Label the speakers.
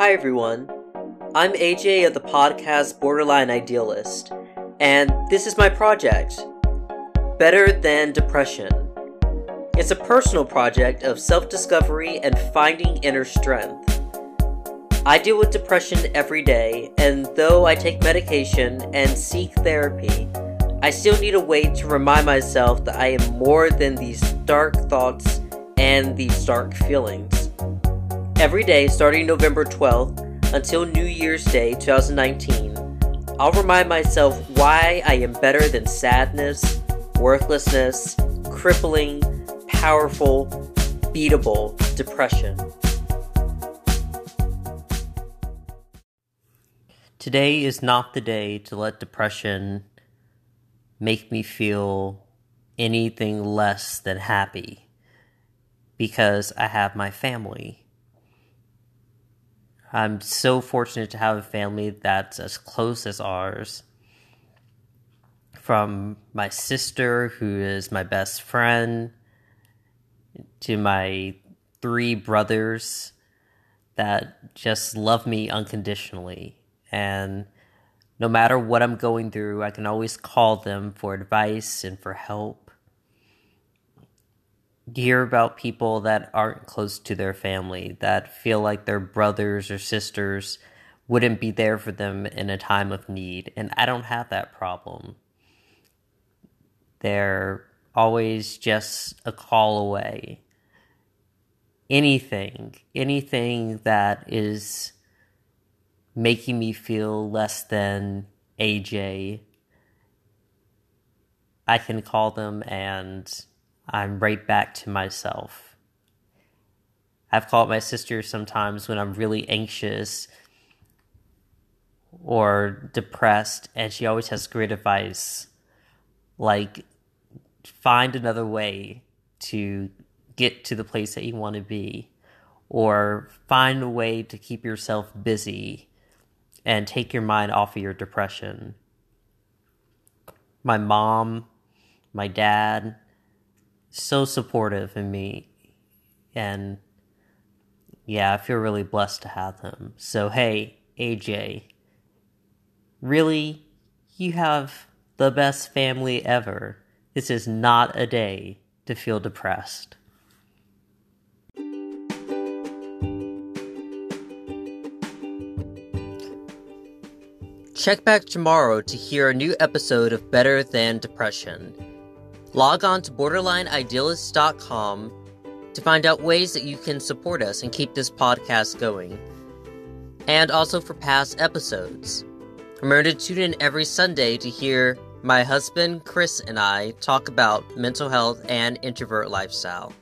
Speaker 1: Hi, everyone. I'm AJ of the podcast Borderline Idealist, and this is my project Better Than Depression. It's a personal project of self discovery and finding inner strength. I deal with depression every day, and though I take medication and seek therapy, I still need a way to remind myself that I am more than these dark thoughts and these dark feelings. Every day, starting November 12th until New Year's Day 2019, I'll remind myself why I am better than sadness, worthlessness, crippling, powerful, beatable depression. Today is not the day to let depression make me feel anything less than happy because I have my family. I'm so fortunate to have a family that's as close as ours. From my sister, who is my best friend, to my three brothers that just love me unconditionally. And no matter what I'm going through, I can always call them for advice and for help. Hear about people that aren't close to their family, that feel like their brothers or sisters wouldn't be there for them in a time of need. And I don't have that problem. They're always just a call away. Anything, anything that is making me feel less than AJ, I can call them and I'm right back to myself. I've called my sister sometimes when I'm really anxious or depressed, and she always has great advice like find another way to get to the place that you want to be, or find a way to keep yourself busy and take your mind off of your depression. My mom, my dad, so supportive in me. And yeah, I feel really blessed to have them. So, hey, AJ, really, you have the best family ever. This is not a day to feel depressed. Check back tomorrow to hear a new episode of Better Than Depression. Log on to borderlineidealist.com to find out ways that you can support us and keep this podcast going. And also for past episodes. Remember to tune in every Sunday to hear my husband Chris and I talk about mental health and introvert lifestyle.